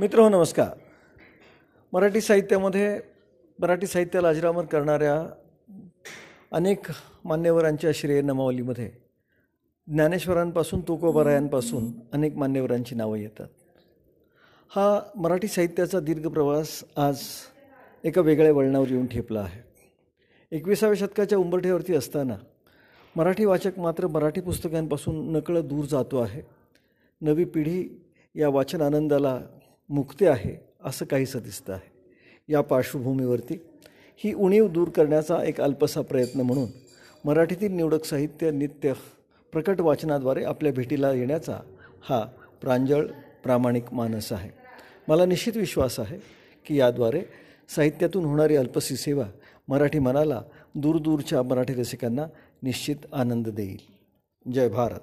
मित्र हो नमस्कार. मराठी साहित्यामध्ये मराठी साहित्याला अजरामर करणाऱ्या अनेक मान्यवरांच्या श्रेय नमावलीमध्ये ज्ञानेश्वरांपासून तुकोबारायांपासून अनेक मान्यवरांची नावं येतात. हा मराठी साहित्याचा दीर्घ प्रवास आज एका वेगळ्या वळणावर येऊन ठेपला आहे. एकविसाव्या शतकाच्या उंबरठ्यावरती असताना मराठी वाचक मात्र मराठी पुस्तकांपासून नकळत दूर जातो आहे. नवी पिढी या वाचन आनंदाला मुक्ते आहे असं काहीसं दिसतं आहे. या पार्श्वभूमीवरती ही उणीव दूर करण्याचा एक अल्पसा प्रयत्न म्हणून मराठीतील निवडक साहित्य नित्य प्रकट वाचनाद्वारे आपल्या भेटीला येण्याचा हा प्रांजळ प्रामाणिक मानस आहे. मला निश्चित विश्वास आहे की याद्वारे साहित्यातून होणारी अल्पसी सेवा मराठी मनाला दूरदूरच्या मराठी रसिकांना निश्चित आनंद देईल. जय भारत.